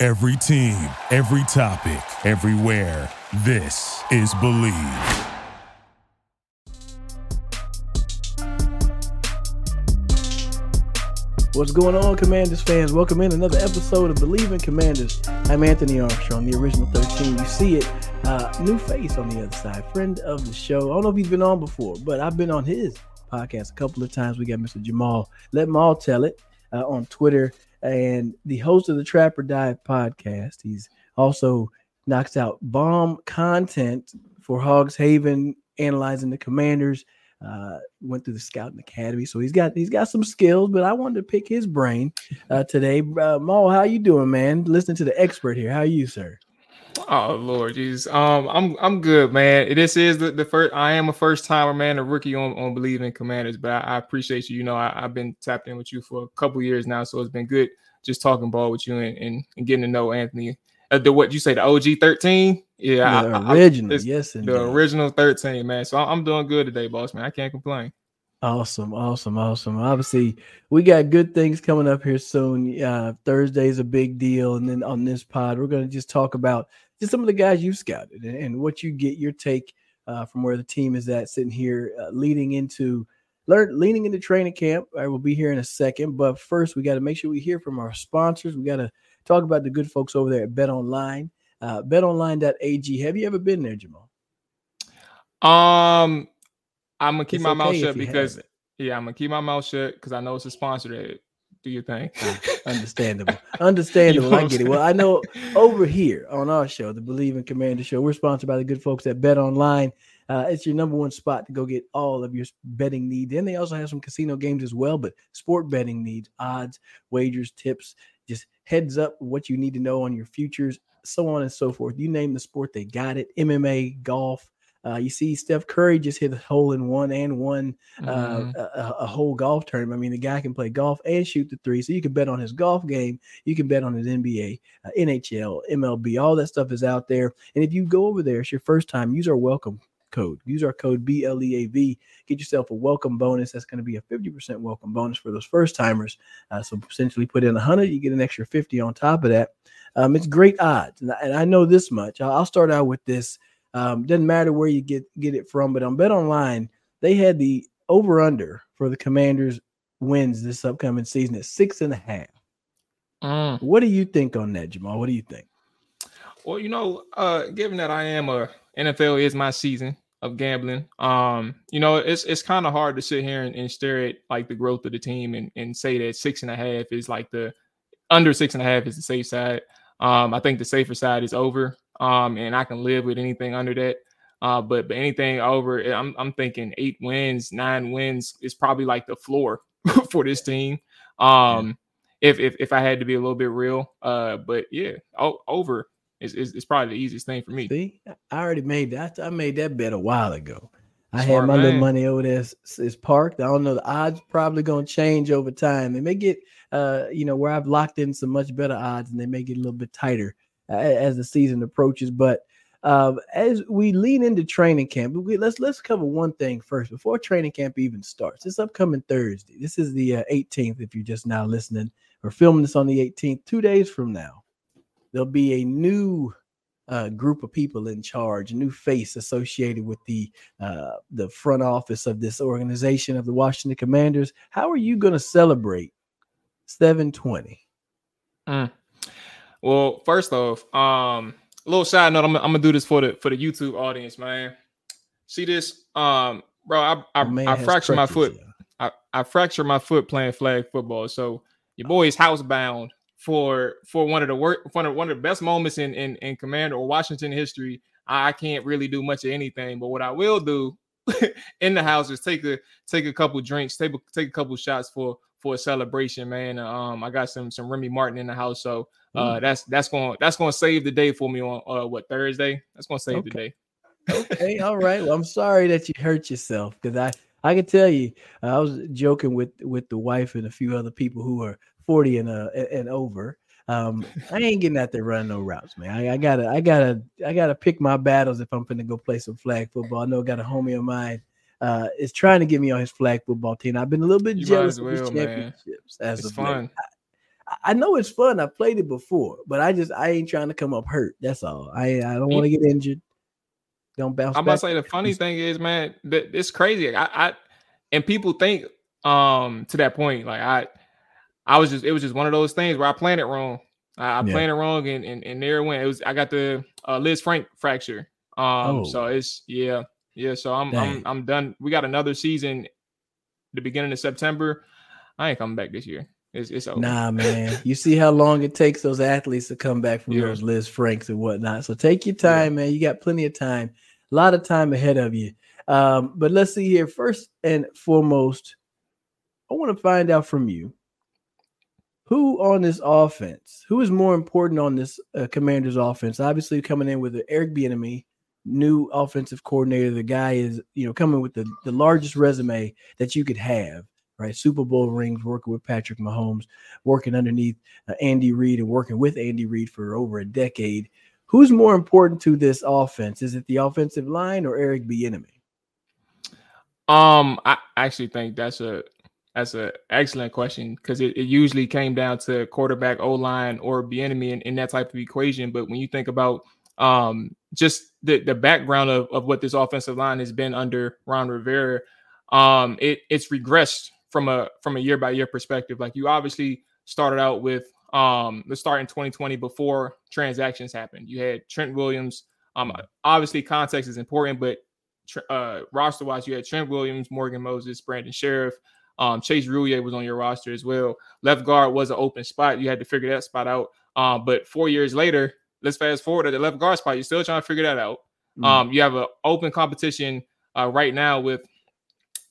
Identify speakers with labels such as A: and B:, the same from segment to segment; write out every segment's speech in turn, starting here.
A: Every team, every topic, everywhere. This is Bleav.
B: What's going on, Commanders fans? Welcome in another episode of Bleav in Commanders. I'm Anthony Armstrong, the original 13. You see it, uh, new face on the other side, friend of the show. I don't know if he's been on before, but I've been on his podcast a couple of times. We got Mr. Jamual. Let Maul tell it uh, on Twitter, and the host of the Trap or Dive podcast. He's also knocks out bomb content for Hogs Haven, analyzing the Commanders uh, went through the scouting academy, so he's got he's got some skills. But I wanted to pick his brain uh, today. Uh, Mo, how you doing, man? Listening to the expert here. How are you, sir?
C: Oh Lord, Jesus. Um, I'm I'm good, man. This is the, the first. I am a first timer, man, a rookie on on Bleav in commanders. But I, I appreciate you. You know, I, have been tapped in with you for a couple years now, so it's been good just talking ball with you and, and, and getting to know Anthony. Uh, the what you say, the OG 13? Yeah,
B: the I, original, I, yes,
C: indeed. the original 13, man. So I'm doing good today, boss man. I can't complain.
B: Awesome, awesome, awesome. Obviously, we got good things coming up here soon. Uh, Thursday's a big deal, and then on this pod, we're going to just talk about just some of the guys you've scouted and, and what you get your take uh, from where the team is at, sitting here uh, leading into learn leaning into training camp. I will be here in a second, but first we got to make sure we hear from our sponsors. We got to talk about the good folks over there at Bet Online uh, betonline.ag. Have you ever been there, Jamual?
C: Um, I'm gonna keep it's my okay mouth shut because yeah, I'm gonna keep my mouth shut because I know it's a sponsor do your thing.
B: Ah, understandable. Understandable. I get it. Well, I know over here on our show, the Bleav in Commander show, we're sponsored by the good folks at Bet Online. Uh, it's your number one spot to go get all of your betting needs. And they also have some casino games as well, but sport betting needs, odds, wagers, tips, just heads up what you need to know on your futures so on and so forth. You name the sport, they got it. MMA, golf. Uh, you see, Steph Curry just hit a hole in one and won uh, mm-hmm. a, a, whole golf tournament. I mean, the guy can play golf and shoot the three. So you can bet on his golf game. You can bet on his NBA, uh, NHL, MLB. All that stuff is out there. And if you go over there, it's your first time, use our welcome code. Use our code BLEAV. Get yourself a welcome bonus. That's going to be a 50% welcome bonus for those first timers. Uh, so essentially put in a 100, you get an extra 50 on top of that. Um, it's great odds, and I, and I, know this much. I'll, start out with this. Um, doesn't matter where you get get it from, but on Bet Online, they had the over under for the Commanders wins this upcoming season at six and a half. Mm. What do you think on that, Jamual? What do you think?
C: Well, you know, uh, given that I am a NFL is my season of gambling, um, you know, it's it's kind of hard to sit here and, and, stare at like the growth of the team and, and say that six and a half is like the under six and a half is the safe side. Um, I think the safer side is over. Um, and I can live with anything under that. Uh, but, but anything over, eh, I'm I'm thinking eight wins, nine wins is probably like the floor for this team. Um, if, if if I had to be a little bit real, uh, but yeah, o- over is, is, is probably the easiest thing for me.
B: See, I already made that. I made that bet a while ago. I Smart had my man. little money over there. It's, parked. I don't know. The odds probably going to change over time. They may get, uh, you know, where I've locked in some much better odds, and they may get a little bit tighter as the season approaches. But um, as we lean into training camp, we, let's let's cover one thing first before training camp even starts. This upcoming Thursday. This is the uh, 18th. If you're just now listening, we're filming this on the 18th. Two days from now, there'll be a new uh, group of people in charge, a new face associated with the uh, the front office of this organization of the Washington Commanders. How are you going to celebrate 720?
C: Mm. Well, first off, um, a little side note. I'm, I'm, gonna do this for the for the YouTube audience, man. See this, um, bro? I I, I fractured my foot. I, I fractured my foot playing flag football. So your boy is housebound for for one of the work one of one of the best moments in in, in Commander or Washington history. I can't really do much of anything, but what I will do in the house is take a take a couple drinks, take a, take a couple shots for for a celebration, man. Um, I got some some Remy Martin in the house, so Uh, that's that's going that's going to save the day for me on uh, what Thursday. That's going to save
B: Okay.
C: the day.
B: okay, all right. Well, I'm sorry that you hurt yourself because I I can tell you uh, I was joking with with the wife and a few other people who are 40 and uh and- over. Um, I ain't getting out there running no routes, man. I, I gotta I gotta I gotta pick my battles if I'm finna go play some flag football. I know I got a homie of mine uh is trying to get me on his flag football team. I've been a little bit
C: You
B: jealous
C: as
B: of his
C: well, man.
B: championships as
C: It's
B: of
C: fun.
B: I- I know it's fun. I played it before, but I just I ain't trying to come up hurt. That's all. I I don't want to get injured. Don't bounce.
C: I'm about to say the funny thing is, man, that it's crazy. I, I and people think um to that point, like I I was just it was just one of those things where I planned it wrong. I, I
B: Yeah.
C: planned it wrong and, and and there it went. It was I got the uh, Lisfranc fracture. Um
B: Oh.
C: so it's yeah, yeah. So I'm
B: Dang.
C: I'm I'm done. We got another season the beginning of September. I ain't coming back this year. It's it's over.
B: Nah, man. You see how long it takes those athletes to come back from
C: Yeah.
B: those Lisfrancs and whatnot. So take your time, man. You got plenty of time, a lot of time ahead of you. Um, but let's see here. First and foremost, I want to find out from you who on this offense, who is more important on this uh, Commanders offense. Obviously, coming in with the Eric Bieniemy, new offensive coordinator. The guy is, you know, coming with the, the largest resume that you could have right? Super Bowl rings, working with Patrick Mahomes, working underneath uh, Andy Reid, and working with Andy Reid for over a decade. Who's more important to this offense? Is it the offensive line or Eric Bieniemy?
C: Um, I actually think that's a that's an excellent question because it, it usually came down to quarterback, O line, or Bieniemy in, in that type of equation. But when you think about um just the the background of, of what this offensive line has been under Ron Rivera, um, it it's regressed from a from a year by year perspective. Like you obviously started out with um the start in 2020 before transactions happened. You had Trent Williams. Um, obviously context is important, but uh, roster wise, you had Trent Williams, Morgan Moses, Brandon Scherff, um, Chase Roulier was on your roster as well. Left guard was an open spot. You had to figure that spot out. Um, but four years later, let's fast forward to the left guard spot. You're still trying to figure that out.
B: Mm.
C: Um, you have an open competition uh, right now with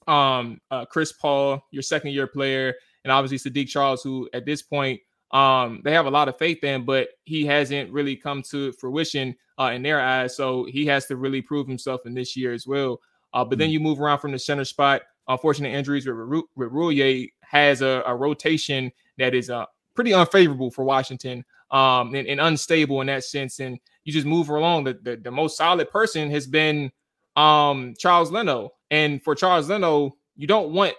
C: um, uh, Chris Paul, your second year player, and obviously Saahdiq Charles, who at this point um, they have a lot of faith in, but he hasn't really come to fruition uh, in their eyes. So he has to really prove himself in this year as well. Uh, but then you move around from the center spot. Unfortunate injuries with, with Roulier has a, a rotation that is uh, pretty unfavorable for Washington um, and, and unstable in that sense. And you just move along. The, the, the most solid person has been um, Charles Leno. And for Charles Leno, you don't want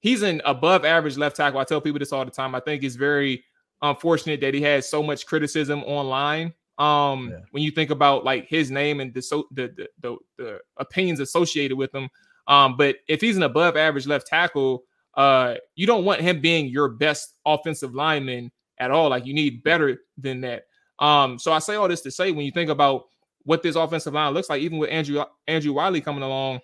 C: he's an above average left tackle. I tell people this all the time. I think it's very unfortunate that he has so much criticism online. Um,
B: Yeah.
C: when you think about like his name and the so the the, the, the opinions associated with him. Um, but if he's an above average left tackle, uh, you don't want him being your best offensive lineman at all. Like you need better than that. Um, so I say all this to say when you think about what this offensive line looks like, even with Andrew Andrew Wiley coming along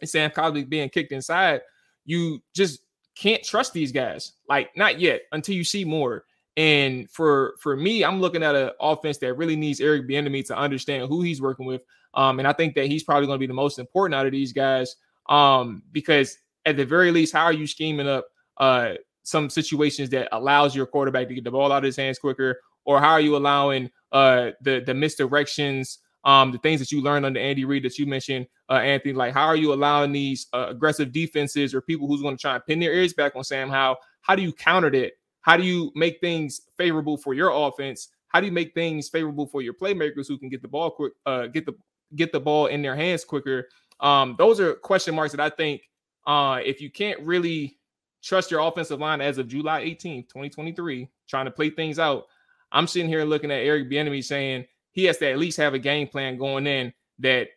C: and Sam Cosmi being kicked inside, you just can't trust these guys. Like not yet until you see more. And for for me, I'm looking at an offense that really needs Eric Bieniemy to understand who he's working with. Um, and I think that he's probably going to be the most important out of these guys. Um, because at the very least, how are you scheming up uh some situations that allows your quarterback to get the ball out of his hands quicker, or how are you allowing uh the the misdirections, um, the things that you learned under Andy Reid that you mentioned, uh, Anthony, like how are you allowing these uh, aggressive defenses or people who's going to try and pin their ears back on Sam Howell? How do you counter that? How do you make things favorable for your offense? How do you make things favorable for your playmakers who can get the ball quick, uh, get the get the ball in their hands quicker? Um, those are question marks that I think uh, if you can't really trust your offensive line as of July 18th, 2023, trying to play things out, I'm sitting here looking at Eric Bieniemy saying he has to at least have a game plan going in that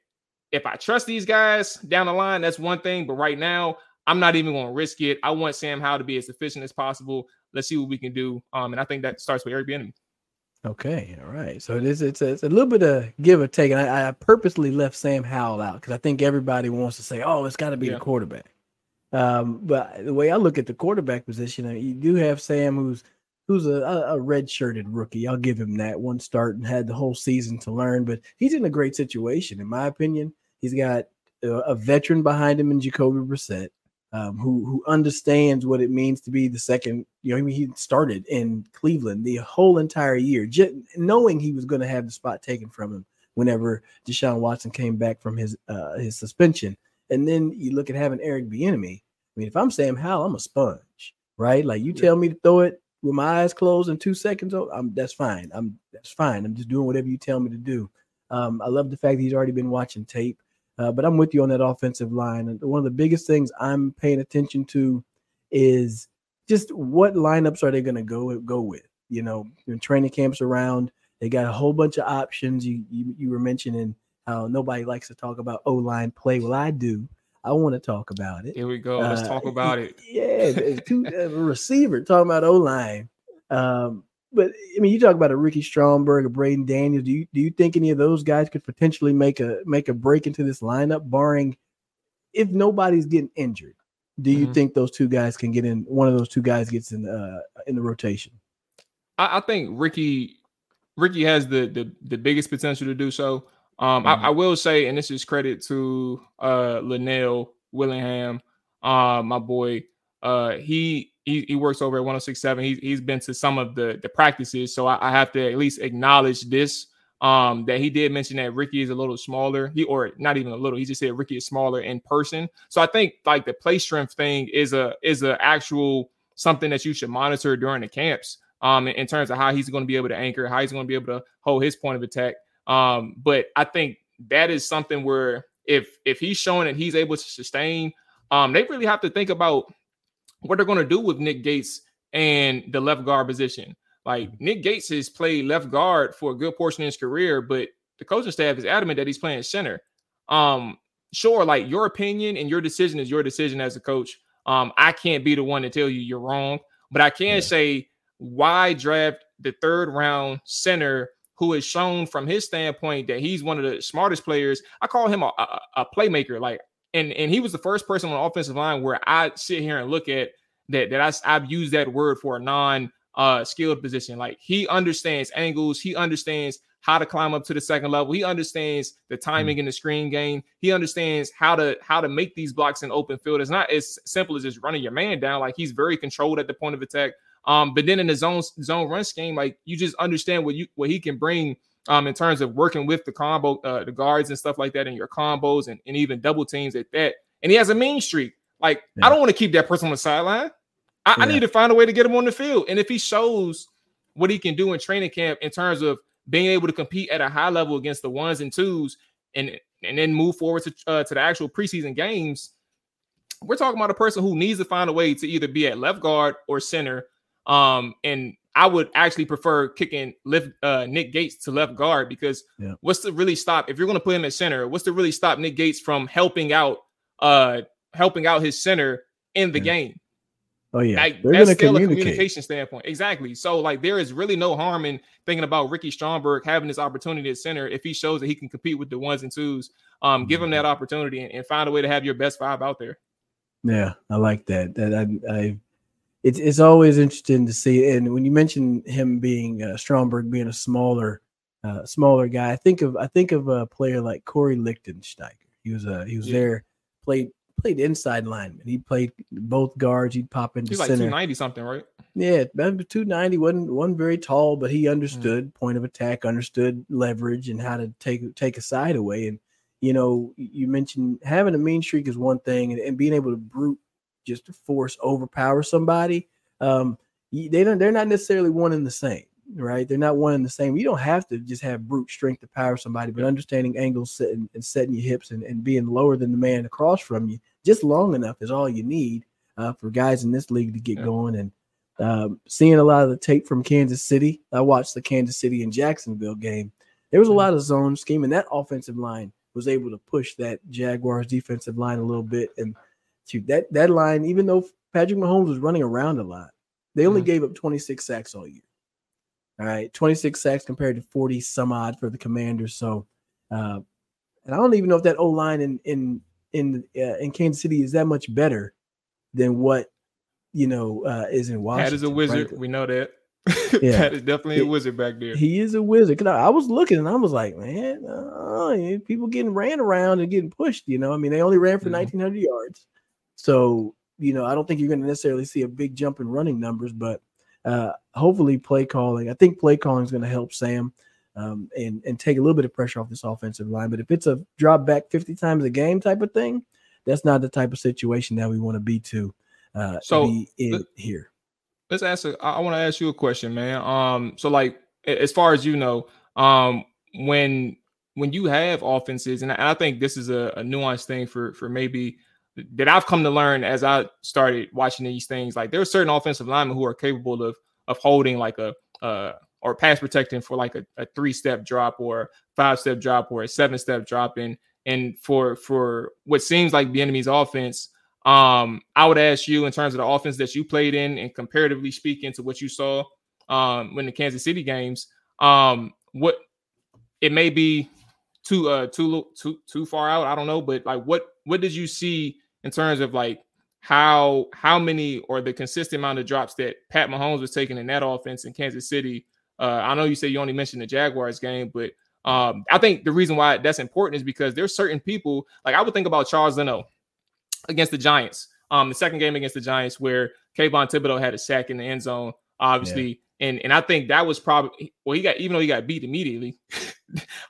C: if I trust these guys down the line, that's one thing. But right now, I'm not even going to risk it. I want Sam Howell to be as efficient as possible. Let's see what we can do. Um, and I think that starts with Eric Bieniemy.
B: Okay, all right. So it is it's a, it's a little bit of give or take. And I, I purposely left Sam Howell out because I think everybody wants to say, "Oh, it's got to be
C: Yeah.
B: the quarterback." Um, but the way I look at the quarterback position, you do have Sam, who's who's a, a, red-shirted rookie. I'll give him that one start and had the whole season to learn. But he's in a great situation, in my opinion. He's got a, a veteran behind him in Jacoby Brissett. um, who who understands what it means to be the second. You know, I mean, he started in Cleveland the whole entire year, just knowing he was going to have the spot taken from him whenever Deshaun Watson came back from his uh, his suspension. And then you look at having Eric Bieniemy. I mean, if I'm Sam Howell, I'm a sponge, right? Like you tell me to throw it with my eyes closed in two seconds, oh, I'm that's fine. I'm that's fine. I'm just doing whatever you tell me to do. Um, I love the fact that he's already been watching tape. Uh, but I'm with you on that offensive line. And one of the biggest things I'm paying attention to is just what lineups are they going to go go with. You know, when training camps around, they got a whole bunch of options. You you, you were mentioning how nobody likes to talk about O line play. Well, I do. I want to talk about it.
C: Here we go. Let's uh, talk about it.
B: Yeah, two uh, receiver talking about O line. Um, but I mean, you talk about a Ricky Stromberg, a Braeden Daniels. Do you do you think any of those guys could potentially make a make a break into this lineup, barring if nobody's getting injured? Do you mm-hmm. think those two guys can get in? One of those two guys gets in uh in the rotation.
C: I, I think Ricky Ricky has the, the the biggest potential to do so. Um, mm-hmm. I, I, will say, and this is credit to uh Linnell Willingham, uh, my boy. Uh, he he, he works over at 1067. He's he's been to some of the the practices, so I, I have to at least acknowledge this. Um, that he did mention that Ricky is a little smaller. He or not even a little. He just said Ricky is smaller in person. So I think like the play strength thing is a is a actual something that you should monitor during the camps. Um, in, in terms of how he's going to be able to anchor, how he's going to be able to hold his point of attack. Um, but I think that is something where if if he's showing that he's able to sustain, um, they really have to think about what they're going to do with Nick Gates and the left guard position. Like Nick Gates has played left guard for a good portion of his career, but the coaching staff is adamant that he's playing center. Um, sure, like your opinion and your decision is your decision as a coach. Um, I can't be the one to tell you you're wrong, but I can yeah. say why draft the third round center who has shown from his standpoint that he's one of the smartest players. I call him a, a, a playmaker. Like and and he was the first person on the offensive line where I sit here and look at that that I, I've used that word for a non uh skilled position. Like he understands angles, he understands how to climb up to the second level. He understands the timing mm-hmm. in the screen game. He understands how to how to make these blocks in open field. It's not as simple as just running your man down. Like he's very controlled at the point of attack. Um, but then in the zone zone run scheme, like you just understand what you what he can bring um, in terms of working with the combo, uh, the guards and stuff like that, in your combos and, and even double teams at that. And he has a mean streak. Like, yeah. I don't want to keep that person on the sideline. I, yeah. I, need to find a way to get him on the field. And if he shows what he can do in training camp in terms of being able to compete at a high level against the ones and twos, and and then move forward to uh, to the actual preseason games, we're talking about a person who needs to find a way to either be at left guard or center. Um, and I would actually prefer kicking lift uh, Nick Gates to left guard because yeah. what's to really stop if you're going to put him at center? What's to really stop Nick Gates from helping out, uh, helping out his center in the yeah. game?
B: Oh yeah,
C: like, They're that's still a communication standpoint. Exactly. So like, there is really no harm in thinking about Ricky Stromberg having this opportunity at center if he shows that he can compete with the ones and twos. Um, mm-hmm. give him that opportunity and, and, find a way to have your best five out there.
B: Yeah, I like that. That I, I it's it's always interesting to see. And when you mention him being uh, Stromberg being a smaller uh, smaller guy, I think of I think of a player like Kory Lichtensteiger. He was a uh, he was yeah. there played played inside lineman. He played both guards. He'd pop into He's like
C: 290 something, right?
B: Yeah, 290 wasn't wasn't very tall, but he understood mm. point of attack, understood leverage and how to take take a side away. And you know, you mentioned having a mean streak is one thing, and, and being able to brute just to force overpower somebody. Um, they don't. They're not necessarily one and the same, right? They're not one and the same. You don't have to just have brute strength to power somebody, but understanding angles setting, and setting your hips and, and being lower than the man across from you just long enough is all you need uh, for guys in this league to get yeah. going. And um, seeing a lot of the tape from Kansas City, I watched the Kansas City and Jacksonville game. There was a lot of zone scheme, and that offensive line was able to push that Jaguars defensive line a little bit and Shoot, that that line, even though Patrick Mahomes was running around a lot, they only mm-hmm. gave up 26 sacks all year. All right, 26 sacks compared to 40 some odd for the Commanders. So, uh, and I don't even know if that O line in in in uh, in Kansas City is that much better than what you know uh, is in Washington.
C: Pat is a wizard. Right? We know that. Yeah, Pat is definitely a wizard back there.
B: He is a wizard. Cause I, I was looking and I was like, man, uh, people getting ran around and getting pushed. You know, I mean, they only ran for mm-hmm. 1,900 yards. So you know, I don't think you're going to necessarily see a big jump in running numbers, but uh, hopefully play calling. I think play calling is going to help Sam um, and and take a little bit of pressure off this offensive line. But if it's a drop back 50 times a game type of thing, that's not the type of situation that we want to be to. Uh,
C: so
B: be in here.
C: Let's ask. A, I want to ask you a question, man. Um, so like as far as you know, um, when when you have offenses, and I think this is a, a nuanced thing for for maybe that I've come to learn as I started watching these things. Like there are certain offensive linemen who are capable of of holding like a uh or pass protecting for like a, a three step drop or five step drop or a seven step drop and and for for what seems like Bieniemy's offense um i would ask you in terms of the offense that you played in and comparatively speaking to what you saw um when the kansas city games um what it may be too uh too too too far out i don't know but like what what did you see in terms of like how how many or the consistent amount of drops that pat mahomes was taking in that offense in kansas city uh, I know you say you only mentioned the Jaguars game, but um, I think the reason why that's important is because there's certain people like I would think about Charles Leno against the Giants. Um, the second game against the Giants where Kayvon Thibodeaux had a sack in the end zone, obviously. Yeah. And and I think that was probably well, he got even though he got beat immediately,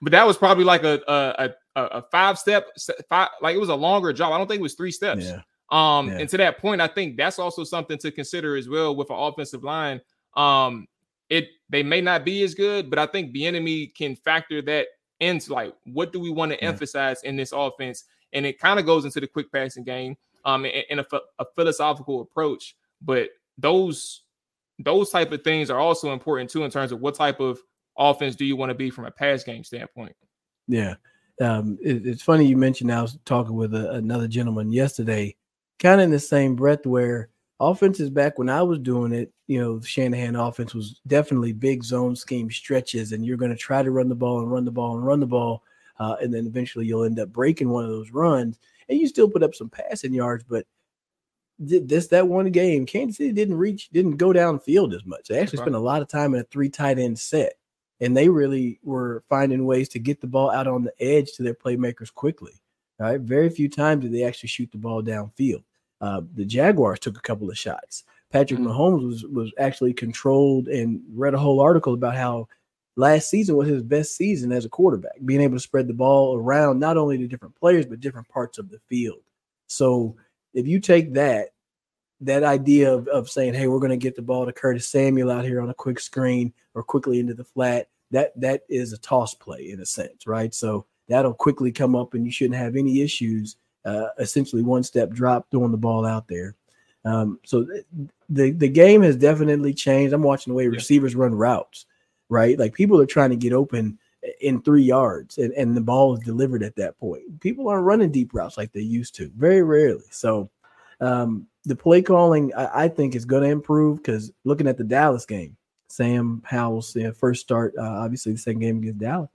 C: but that was probably like a a, a, a five step five like it was a longer job. I don't think it was three steps. Yeah. Um, yeah. and to that point, I think that's also something to consider as well with an offensive line. Um, it they may not be as good, but I think Bieniemy can factor that into like what do we want to yeah. emphasize in this offense, and it kind of goes into the quick passing game, um, in a, a philosophical approach. But those those type of things are also important too in terms of what type of offense do you want to be from a pass game standpoint.
B: Yeah, um, it, it's funny you mentioned. I was talking with a, another gentleman yesterday, kind of in the same breath where offenses back when I was doing it, you know, Shanahan offense was definitely big zone scheme stretches, and you're going to try to run the ball and run the ball and run the ball, uh, and then eventually you'll end up breaking one of those runs, and you still put up some passing yards, but this that one game, Kansas City didn't reach, didn't go downfield as much. They actually spent a lot of time in a three tight end set, and they really were finding ways to get the ball out on the edge to their playmakers quickly. Right, very few times did they actually shoot the ball downfield. Uh, the Jaguars took a couple of shots. Patrick mm-hmm. Mahomes was was actually controlled and read a whole article about how last season was his best season as a quarterback, being able to spread the ball around not only to different players but different parts of the field. So if you take that that idea of, of saying, hey, we're going to get the ball to Curtis Samuel out here on a quick screen or quickly into the flat, that that is a toss play in a sense, right? So that'll quickly come up and you shouldn't have any issues uh, essentially one step drop throwing the ball out there. Um, so th- the the game has definitely changed. I'm watching the way yeah. receivers run routes, right? Like people are trying to get open in three yards, and, and the ball is delivered at that point. People aren't running deep routes like they used to, very rarely. So um, the play calling, I, I think, is going to improve because looking at the Dallas game, Sam Howell's you know, first start, uh, obviously the second game against Dallas,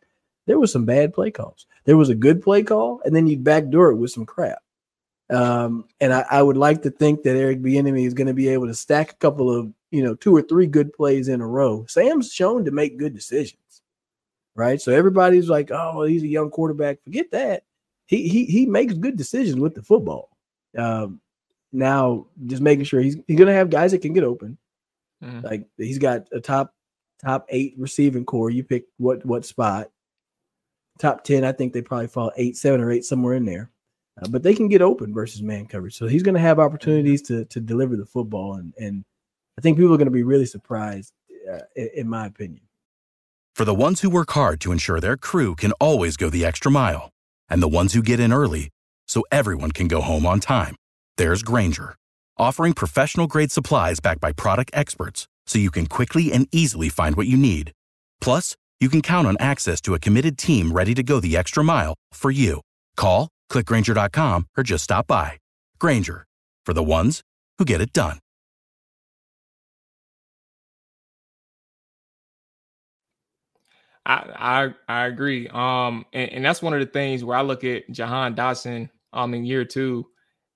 B: there was some bad play calls. There was a good play call, and then you backdoor it with some crap. Um, and I, I, would like to think that Eric Bieniemy is going to be able to stack a couple of, you know, two or three good plays in a row. Sam's shown to make good decisions, right? So everybody's like, "Oh, he's a young quarterback." Forget that. He he he makes good decisions with the football. Um, now, just making sure he's he's going to have guys that can get open. Mm-hmm. Like he's got a top top eight receiving corps. You pick what what spot top 10. I think they probably fall eight, seven, or eight, somewhere in there. Uh, but they can get open versus man coverage. So he's going to have opportunities to to deliver the football. And, and I think people are going to be really surprised, uh, in, in my opinion.
D: For the ones who work hard to ensure their crew can always go the extra mile, and the ones who get in early so everyone can go home on time, there's Grainger, offering professional grade supplies backed by product experts so you can quickly and easily find what you need. Plus, you can count on access to a committed team ready to go the extra mile for you. Call, clickgrainger.com, or just stop by. Grainger, for the ones who get it done.
C: I I, I agree. Um, and, and that's one of the things where I look at Jahan Dotson um in year two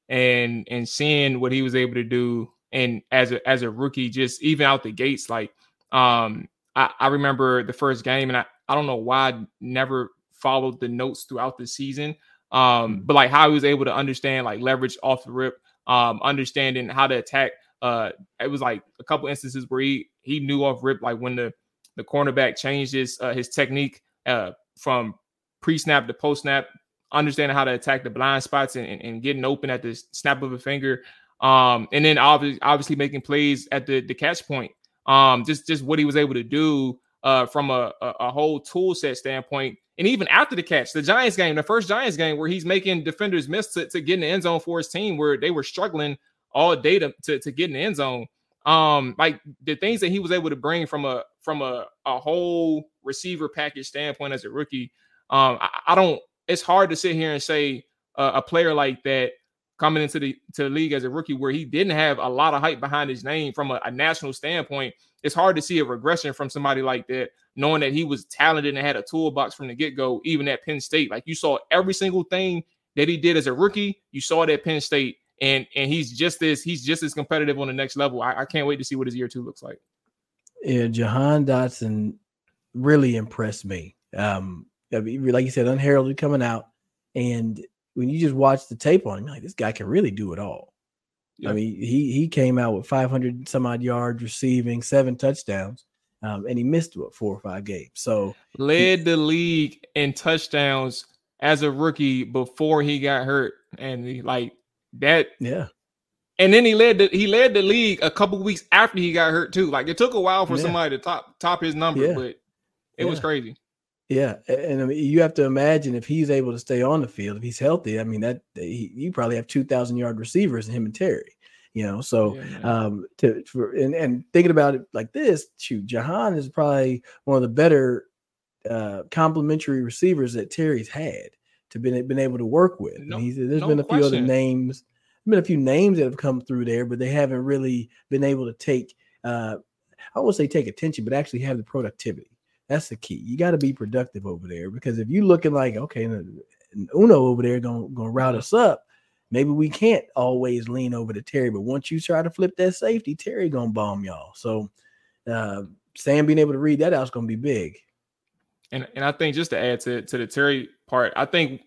C: and and seeing what he was able to do and as a as a rookie, just even out the gates, like um I, I remember the first game, and I, I don't know why I never followed the notes throughout the season. Um, mm. but like how he was able to understand like leverage off the rip, um, understanding how to attack. Uh, it was like a couple instances where he he knew off rip like when the the cornerback changed his uh, his technique uh, from pre snap to post snap, understanding how to attack the blind spots and, and, and, getting open at the snap of a finger. Um, and then obviously obviously making plays at the the catch point. Um, just just what he was able to do uh, from a, a, a whole tool set standpoint. And even after the catch, the Giants game, the first Giants game, where he's making defenders miss to, to get in the end zone for his team, where they were struggling all day to, to, to get in the end zone. Um, like the things that he was able to bring from a from a, a whole receiver package standpoint as a rookie. Um, I, I don't. It's hard to sit here and say uh, a player like that coming into the to the league as a rookie, where he didn't have a lot of hype behind his name from a, a national standpoint. It's hard to see a regression from somebody like that, knowing that he was talented and had a toolbox from the get go, even at Penn State. Like you saw every single thing that he did as a rookie, you saw it at Penn State, and and he's just as he's just as competitive on the next level. I, I can't wait to see what his year two looks like.
B: Yeah, Jahan Dotson really impressed me. Um, like you said, unheralded coming out, and when you just watch the tape on him, like this guy can really do it all. Yeah. I mean, he he came out with 500 some odd yards receiving, seven touchdowns, um, and he missed what four or five games. So
C: led he, the league in touchdowns as a rookie before he got hurt, and he, like that.
B: Yeah.
C: And then he led the he led the league a couple weeks after he got hurt too. Like it took a while for yeah. somebody to top top his number, yeah. but it yeah. was crazy.
B: Yeah, and I mean, you have to imagine if he's able to stay on the field, if he's healthy. I mean, that he, you probably have two thousand yard receivers in him and Terry. You know, so yeah, um, to for and, and thinking about it like this, shoot, Jahan is probably one of the better uh complementary receivers that Terry's had to been been able to work with. No, he's, there's no been a few other names, been a few names that have come through there, but they haven't really been able to take. uh I won't say take attention, but actually have the productivity. That's the key. You got to be productive over there because if you looking like okay, Uno over there gonna gonna route us up, maybe we can't always lean over to Terry. But once you try to flip that safety, Terry gonna bomb y'all. So uh, Sam being able to read that out is gonna be big.
C: And and I think just to add to to the Terry part, I think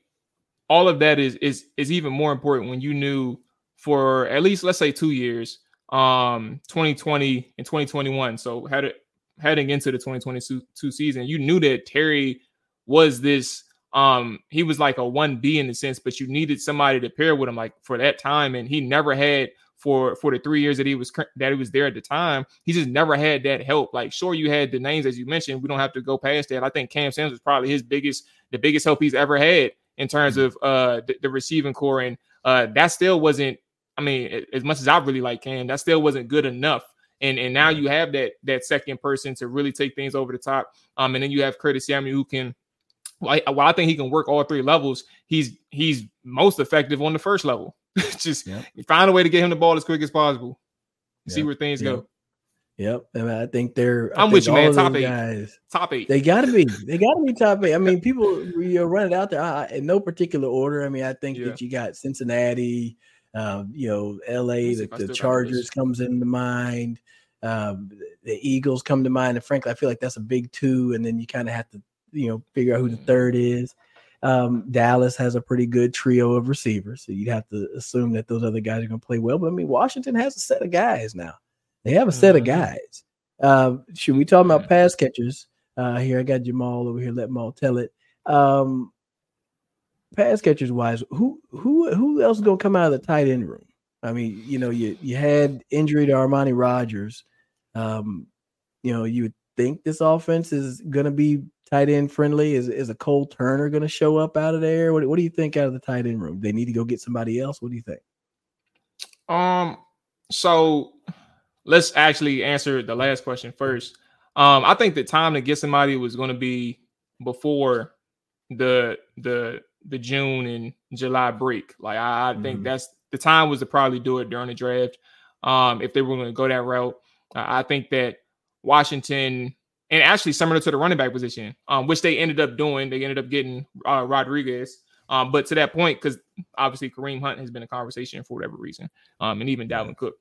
C: all of that is is is even more important when you knew for at least let's say two years, um, 2020 and 2021. So had it heading into the 2022 season, you knew that Terry was this um he was like a 1B in the sense, but you needed somebody to pair with him like for that time and he never had for for the 3 years that he was that he was there at the time, he just never had that help. Like sure you had the names as you mentioned, we don't have to go past that. I think Cam Sims was probably his biggest the biggest help he's ever had in terms of uh the, the receiving corps and uh that still wasn't I mean, as much as I really like Cam, that still wasn't good enough and and now you have that that second person to really take things over the top. Um, and then you have Curtis Samuel who can. Well I, well, I think he can work all three levels. He's he's most effective on the first level. Just yep. find a way to get him the ball as quick as possible. See where things yep. go.
B: Yep, and I think they're.
C: I'm with you, man. Top eight,
B: guys.
C: Top eight.
B: They gotta be. They gotta be top eight. I mean, people you're running out there I, in no particular order. I mean, I think yeah. that you got Cincinnati, um, you know, LA, the, the Chargers comes into mind. Um, the Eagles come to mind, and frankly, I feel like that's a big two. And then you kind of have to, you know, figure out who the third is. Um, Dallas has a pretty good trio of receivers, so you'd have to assume that those other guys are going to play well. But I mean, Washington has a set of guys now. They have a set of mm-hmm. guys. Uh, should we talk about pass catchers? Uh, here I got Jamual over here. Let Maul tell it. Um, pass catchers wise, who who who else is gonna come out of the tight end room? I mean, you know, you you had injury to Armani Rogers. Um, you know, you would think this offense is gonna be tight end friendly. Is is a Cole Turner gonna show up out of there? What what do you think out of the tight end room? They need to go get somebody else. What do you think?
C: Um, so let's actually answer the last question first. Um, I think the time to get somebody was going to be before the the the June and July break. Like I, I think mm-hmm. that's the time was to probably do it during the draft. Um, if they were going to go that route, uh, I think that Washington and actually similar to the running back position, um, which they ended up doing, they ended up getting uh, Rodriguez. Um, but to that point, because obviously Kareem Hunt has been a conversation for whatever reason, um, and even Dalvin Cook.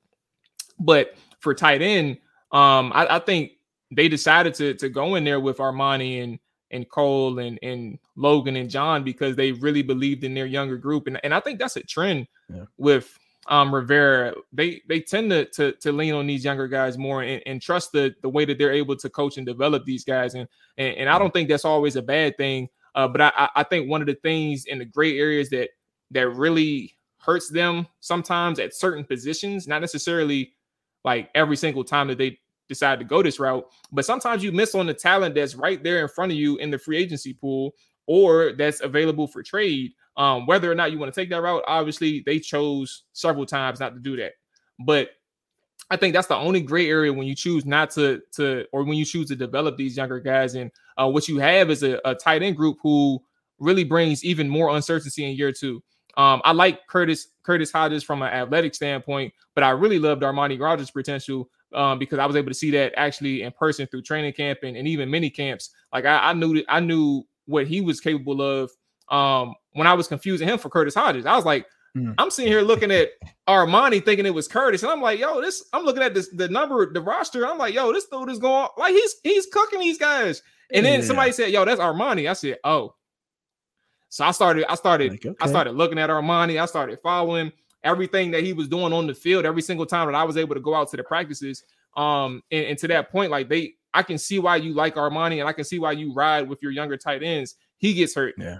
C: But for tight end, um, I, I think they decided to to go in there with Armani and and Cole and, and Logan and John because they really believed in their younger group. And, and I think that's a trend yeah. with um, Rivera, they they tend to, to to lean on these younger guys more and, and trust the the way that they're able to coach and develop these guys. And and, and I don't think that's always a bad thing. Uh, but I I think one of the things in the gray areas that that really hurts them sometimes at certain positions, not necessarily like every single time that they decide to go this route, but sometimes you miss on the talent that's right there in front of you in the free agency pool or that's available for trade. Um, whether or not you want to take that route, obviously they chose several times not to do that. But I think that's the only gray area when you choose not to to or when you choose to develop these younger guys. And uh, what you have is a, a tight end group who really brings even more uncertainty in year two. Um, I like Curtis Curtis Hodges from an athletic standpoint, but I really loved Armani Rogers' potential um, because I was able to see that actually in person through training camp and, and even mini camps. Like I, I knew I knew what he was capable of um, when I was confusing him for Curtis Hodges. I was like, mm. I'm sitting here looking at Armani thinking it was Curtis, and I'm like, yo, this. I'm looking at this the number, the roster. I'm like, yo, this dude is going like he's he's cooking these guys. And then yeah. somebody said, yo, that's Armani. I said, oh. So I started, I started, like, okay. I started looking at Armani. I started following everything that he was doing on the field every single time that I was able to go out to the practices. Um, and, and to that point, like they I can see why you like Armani and I can see why you ride with your younger tight ends. He gets hurt.
B: Yeah.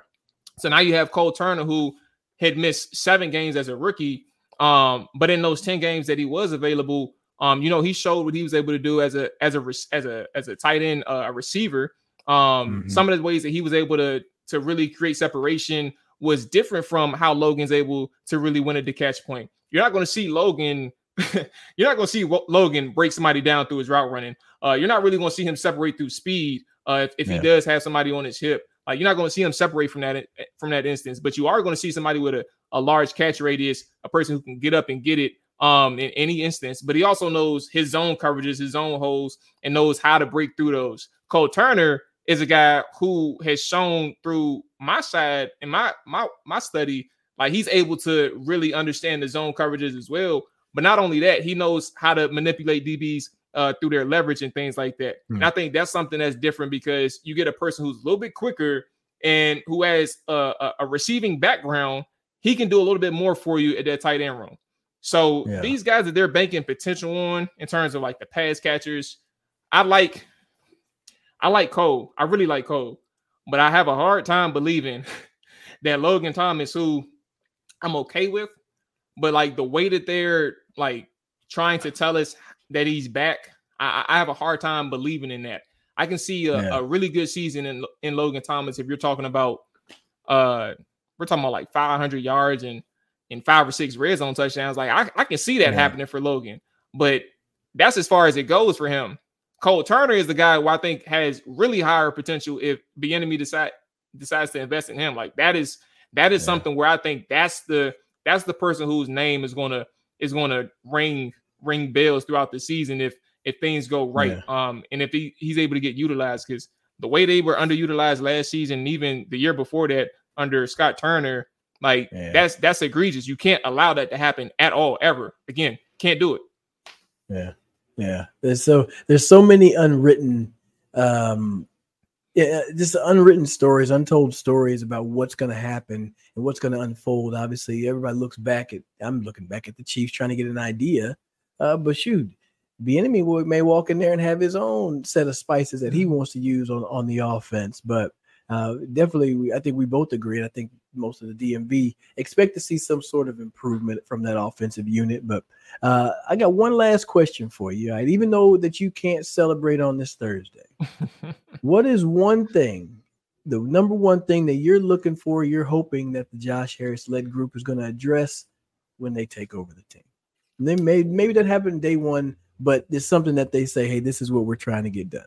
C: So now you have Cole Turner who had missed seven games as a rookie. Um, but in those 10 games that he was available, um, you know, he showed what he was able to do as a as a as a as a tight end, uh, a receiver. Um, mm-hmm. some of the ways that he was able to to really create separation was different from how Logan's able to really win at the catch point. You're not going to see Logan you're not going to see Logan break somebody down through his route running. Uh, you're not really going to see him separate through speed uh, if, if yeah. he does have somebody on his hip. Like you're not going to see him separate from that from that instance, but you are going to see somebody with a, a large catch radius, a person who can get up and get it um in any instance. But he also knows his zone coverages, his zone holes, and knows how to break through those. Cole Turner is a guy who has shown through my side and my my my study, like he's able to really understand the zone coverages as well. But not only that, he knows how to manipulate DBs uh, through their leverage and things like that. Mm. And I think that's something that's different because you get a person who's a little bit quicker and who has a, a, a receiving background. He can do a little bit more for you at that tight end room. So yeah. these guys that they're banking potential on in terms of like the pass catchers, I like, I like Cole. I really like Cole, but I have a hard time believing that Logan Thomas, who I'm okay with, but like the way that they're like trying to tell us that he's back, I, I have a hard time believing in that. I can see a, yeah. a, really good season in in Logan Thomas if you're talking about uh we're talking about like 500 yards and in five or six red zone touchdowns. Like I, I can see that yeah. happening for Logan, but that's as far as it goes for him. Cole Turner is the guy who I think has really higher potential if Bieniemy decide decides to invest in him. Like that is that is yeah. something where I think that's the that's the person whose name is gonna is gonna ring ring bells throughout the season if if things go right. Yeah. Um, and if he, he's able to get utilized because the way they were underutilized last season, even the year before that under Scott Turner, like yeah. that's that's egregious. You can't allow that to happen at all ever. Again, can't do it.
B: Yeah, yeah. There's so there's so many unwritten um yeah, just unwritten stories, untold stories about what's going to happen and what's going to unfold. Obviously, everybody looks back at. I'm looking back at the Chiefs, trying to get an idea. Uh, but shoot, Bieniemy may walk in there and have his own set of spices that he wants to use on on the offense. But uh, definitely, I think we both agree. And I think most of the DMV expect to see some sort of improvement from that offensive unit. But uh, I got one last question for you. Right? Even though that you can't celebrate on this Thursday, what is one thing, the number one thing that you're looking for, you're hoping that the Josh Harris led group is going to address when they take over the team? And then maybe maybe that happened day one, but it's something that they say, hey, this is what we're trying to get done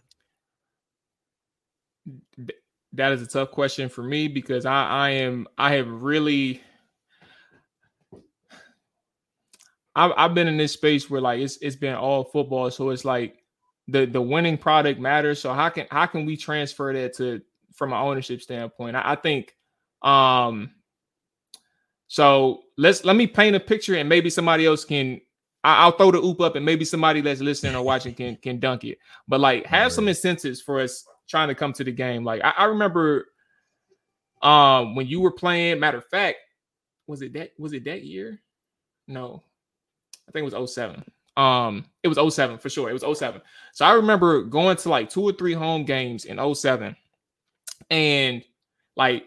C: that is a tough question for me because I, I am I have really I've, I've been in this space where like it's it's been all football, so it's like the the winning product matters. So how can how can we transfer that to from an ownership standpoint? I, I think um so let's let me paint a picture and maybe somebody else can I, will throw the oop up and maybe somebody that's listening or watching can can dunk it. But like have some incentives for us trying to come to the game. Like I, I remember um when you were playing, matter of fact, was it that was it that year? No, I think it was 07. Um, it was 07 for sure. It was 07. So I remember going to like two or three home games in 07. And like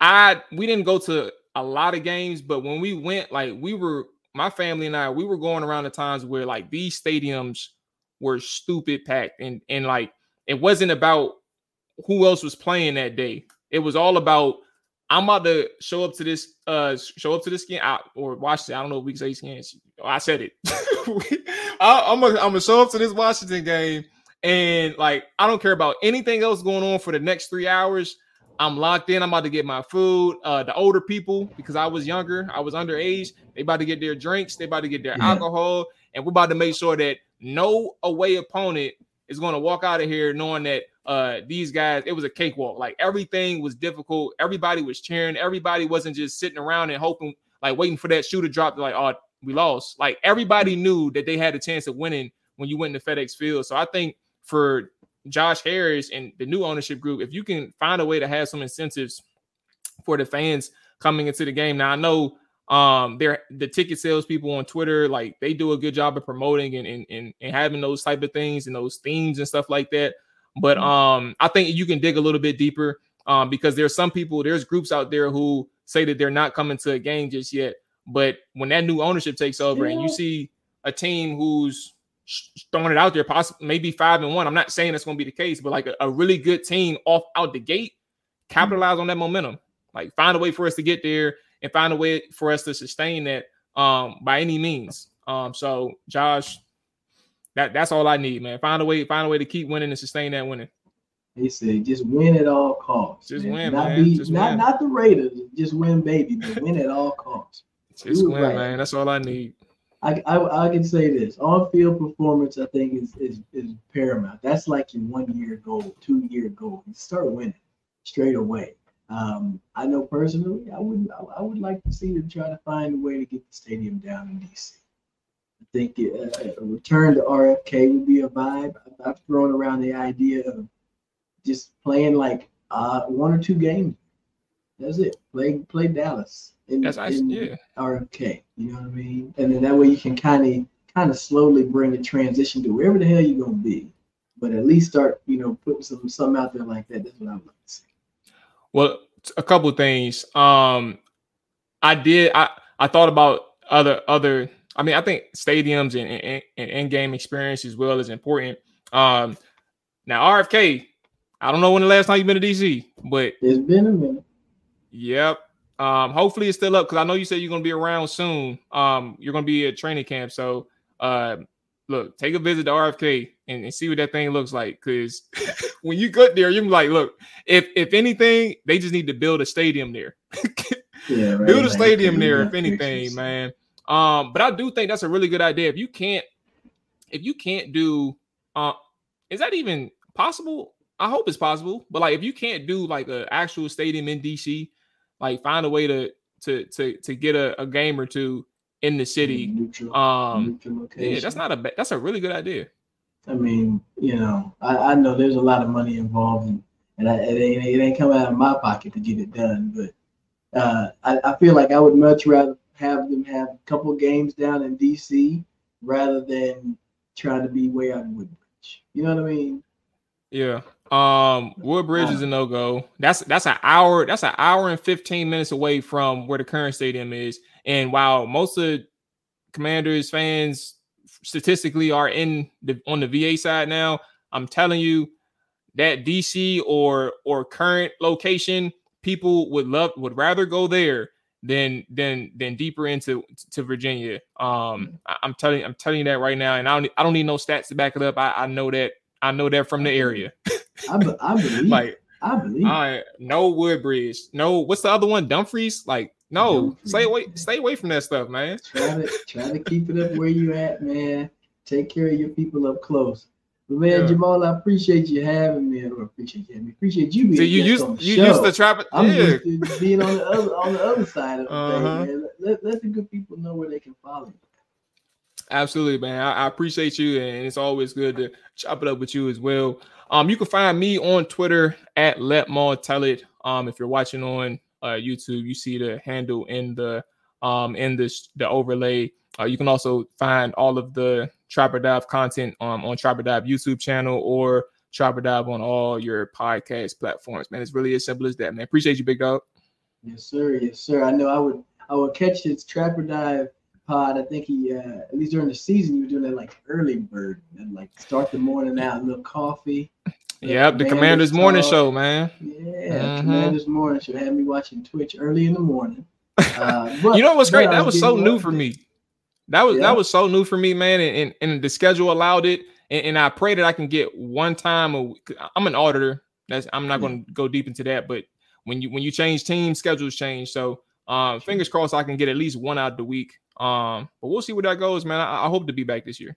C: I we didn't go to a lot of games, but when we went, like we were my family and I, we were going around the times where like these stadiums were stupid packed and and like it wasn't about who else was playing that day. It was all about I'm about to show up to this uh show up to this game or watch it. I don't know if we can say skins. I said it. I, am gonna I'm gonna show up to this Washington game and like I don't care about anything else going on for the next three hours. I'm locked in. I'm about to get my food. Uh, the older people, because I was younger, I was underage. They about to get their drinks. They about to get their yeah. alcohol, and we're about to make sure that no away opponent is going to walk out of here knowing that uh these guys it was a cakewalk. Like everything was difficult. Everybody was cheering. Everybody wasn't just sitting around and hoping like waiting for that shoe to drop like oh we lost. Like everybody knew that they had a chance of winning when you went to FedEx Field. So I think for Josh Harris and the new ownership group if you can find a way to have some incentives for the fans coming into the game. Now I know um they're the ticket sales people on Twitter like they do a good job of promoting and, and and and having those type of things and those themes and stuff like that but mm-hmm. um, I think you can dig a little bit deeper um, because there's some people, there's groups out there who say that they're not coming to a game just yet. But when that new ownership takes over yeah. and you see a team who's throwing it out there, possibly maybe five and one. I'm not saying that's going to be the case, but like a, a, really good team off out the gate, capitalize on that momentum. Like find a way for us to get there and find a way for us to sustain that um, by any means. Um, so Josh, that that's all I need, man. Find a way, find a way to keep winning and sustain that winning.
B: He said, just win at all costs.
C: Just man. win,
B: not
C: man.
B: Be,
C: just
B: not
C: win.
B: not the Raiders. Just win, baby. But win at all costs.
C: Just win, right. man. That's all I need.
B: I, I, I can say this: on-field performance, I think, is is is paramount. That's like your one-year goal, two-year goal. You start winning straight away. Um, I know personally, I would I, I would like to see them try to find a way to get the stadium down in DC. I think uh, a return to RFK would be a vibe. I've thrown around the idea of just playing like uh, one or two games. That's it. Play play Dallas in,
C: That's nice.
B: in
C: yeah.
B: RFK. You know what I mean? And then that way you can kind of kind of slowly bring a transition to wherever the hell you're gonna be. But at least start, you know, putting some something out there like that. That's what I would like to see.
C: Well, a couple things. Um, I did. I I thought about other other I mean, I think stadiums and, and, and in-game experience as well is important. Um, now RFK, I don't know when the last time you've been to DC, but
B: it's been a minute.
C: Yep. Um, hopefully it's still up because I know you said you're gonna be around soon. Um, you're gonna be at training camp, so uh, look, take a visit to RFK and, and see what that thing looks like. Because when you get there, you're like, look, if if anything, they just need to build a stadium there. yeah, right, build a stadium there, if anything, man. Um, but I do think that's a really good idea. If you can't, if you can't do, uh, is that even possible? I hope it's possible. But like, if you can't do like an actual stadium in DC, like find a way to to to to get a, a game or two in the city. Neutral, um, neutral yeah, that's not a that's a really good idea.
B: I mean, you know, I, I know there's a lot of money involved, and, and I, it ain't it ain't coming out of my pocket to get it done. But uh, I, I feel like I would much rather have them have a couple games down in DC rather than try to be way out in Woodbridge. You know what I mean?
C: Yeah. Um, Woodbridge is a no go. That's that's an hour. That's an hour and fifteen minutes away from where the current stadium is. And while most of Commanders fans statistically are in the on the VA side now, I'm telling you that DC or or current location, people would love would rather go there than than than deeper into to Virginia. Um, I, am telling I'm telling you that right now, and I don't I don't need no stats to back it up. I, I know that I know that from the area.
B: I, be, I believe. like I believe.
C: No Woodbridge. No, what's the other one? Dumfries. Like no, Dumfries. stay away. Stay away from that stuff, man.
B: Try to try to keep it up where you at, man. Take care of your people up close. But man, yeah. Jamual, I appreciate you having me. I don't appreciate you having me. Appreciate you being
C: See, you used you show. used to trap
B: I'm yeah. just being on the other on the other side of the uh-huh. thing, man. Let, let the good people know where they can follow you.
C: Absolutely, man. I, I, appreciate you, and it's always good to chop it up with you as well. Um, you can find me on Twitter at Let Maul Tell It. Um, if you're watching on uh, YouTube, you see the handle in the um in this the overlay. Uh, you can also find all of the Trap or Dive content um, on Trap or Dive YouTube channel or Trap or Dive on all your podcast platforms. Man, it's really as simple as that. Man, appreciate you, big dog.
B: Yes, sir. Yes, sir. I know I would I would catch his Trap or Dive pod. I think he uh, at least during the season he was doing that like early bird and like start the morning out, a little coffee.
C: Yep, the Commanders Morning. Show, man.
B: Yeah,
C: Mhm.
B: Commanders Morning Show had me watching Twitch early in the morning. Uh, but-
C: you know what's great? That was so new for me. That was
B: Yeah.
C: that was so new for me, man. And, and, and the schedule allowed it. And, and I pray that I can get one time a week. I'm an auditor. That's I'm not
B: Yeah.
C: going to go deep into that, but when you when you change teams, schedules change. So um, fingers crossed I can get at least one out the week. Um, but we'll see where that goes, man. I, I hope to be back this year.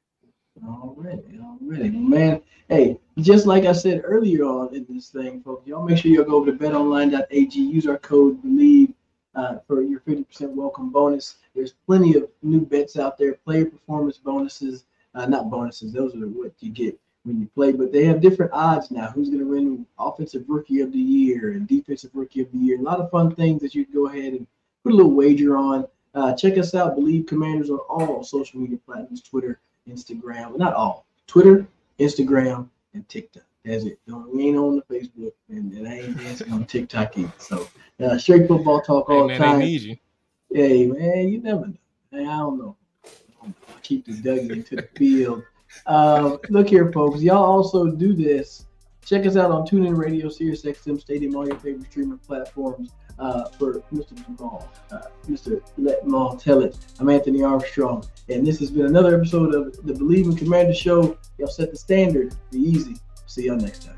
B: Already, already, man. Hey, just like I said earlier on in this thing, folks, y'all make sure y'all go over to betonline.ag, use our code BLEAV uh, for your 50% welcome bonus. There's plenty of new bets out there, player performance bonuses, uh, not bonuses, those are what you get when you play, but they have different odds now. Who's going to win Offensive Rookie of the Year and Defensive Rookie of the Year? A lot of fun things that you can go ahead and put a little wager on. Uh, check us out, Bleav Commanders, on all social media platforms Twitter, Instagram, not all, Twitter, Instagram, and TikTok. That's it. Don't, we ain't on the Facebook, and, and I ain't dancing on TikTok either. So, uh, straight football talk all
C: Hey,
B: the
C: man,
B: time.
C: they need you.
B: Hey, man, you never know. Hey, I don't know. I keep the Dougie into the field. Um, look here, folks. Y'all also do this. Check us out on TuneIn Radio, Sirius XM, Stadium, all your favorite streaming platforms. Uh, for Mr. Jamual, uh, Mr. Let Maul Tell It. I'm Anthony Armstrong, and this has been another episode of the Bleav in Commander Show. Y'all set the standard. Be easy. See y'all next time.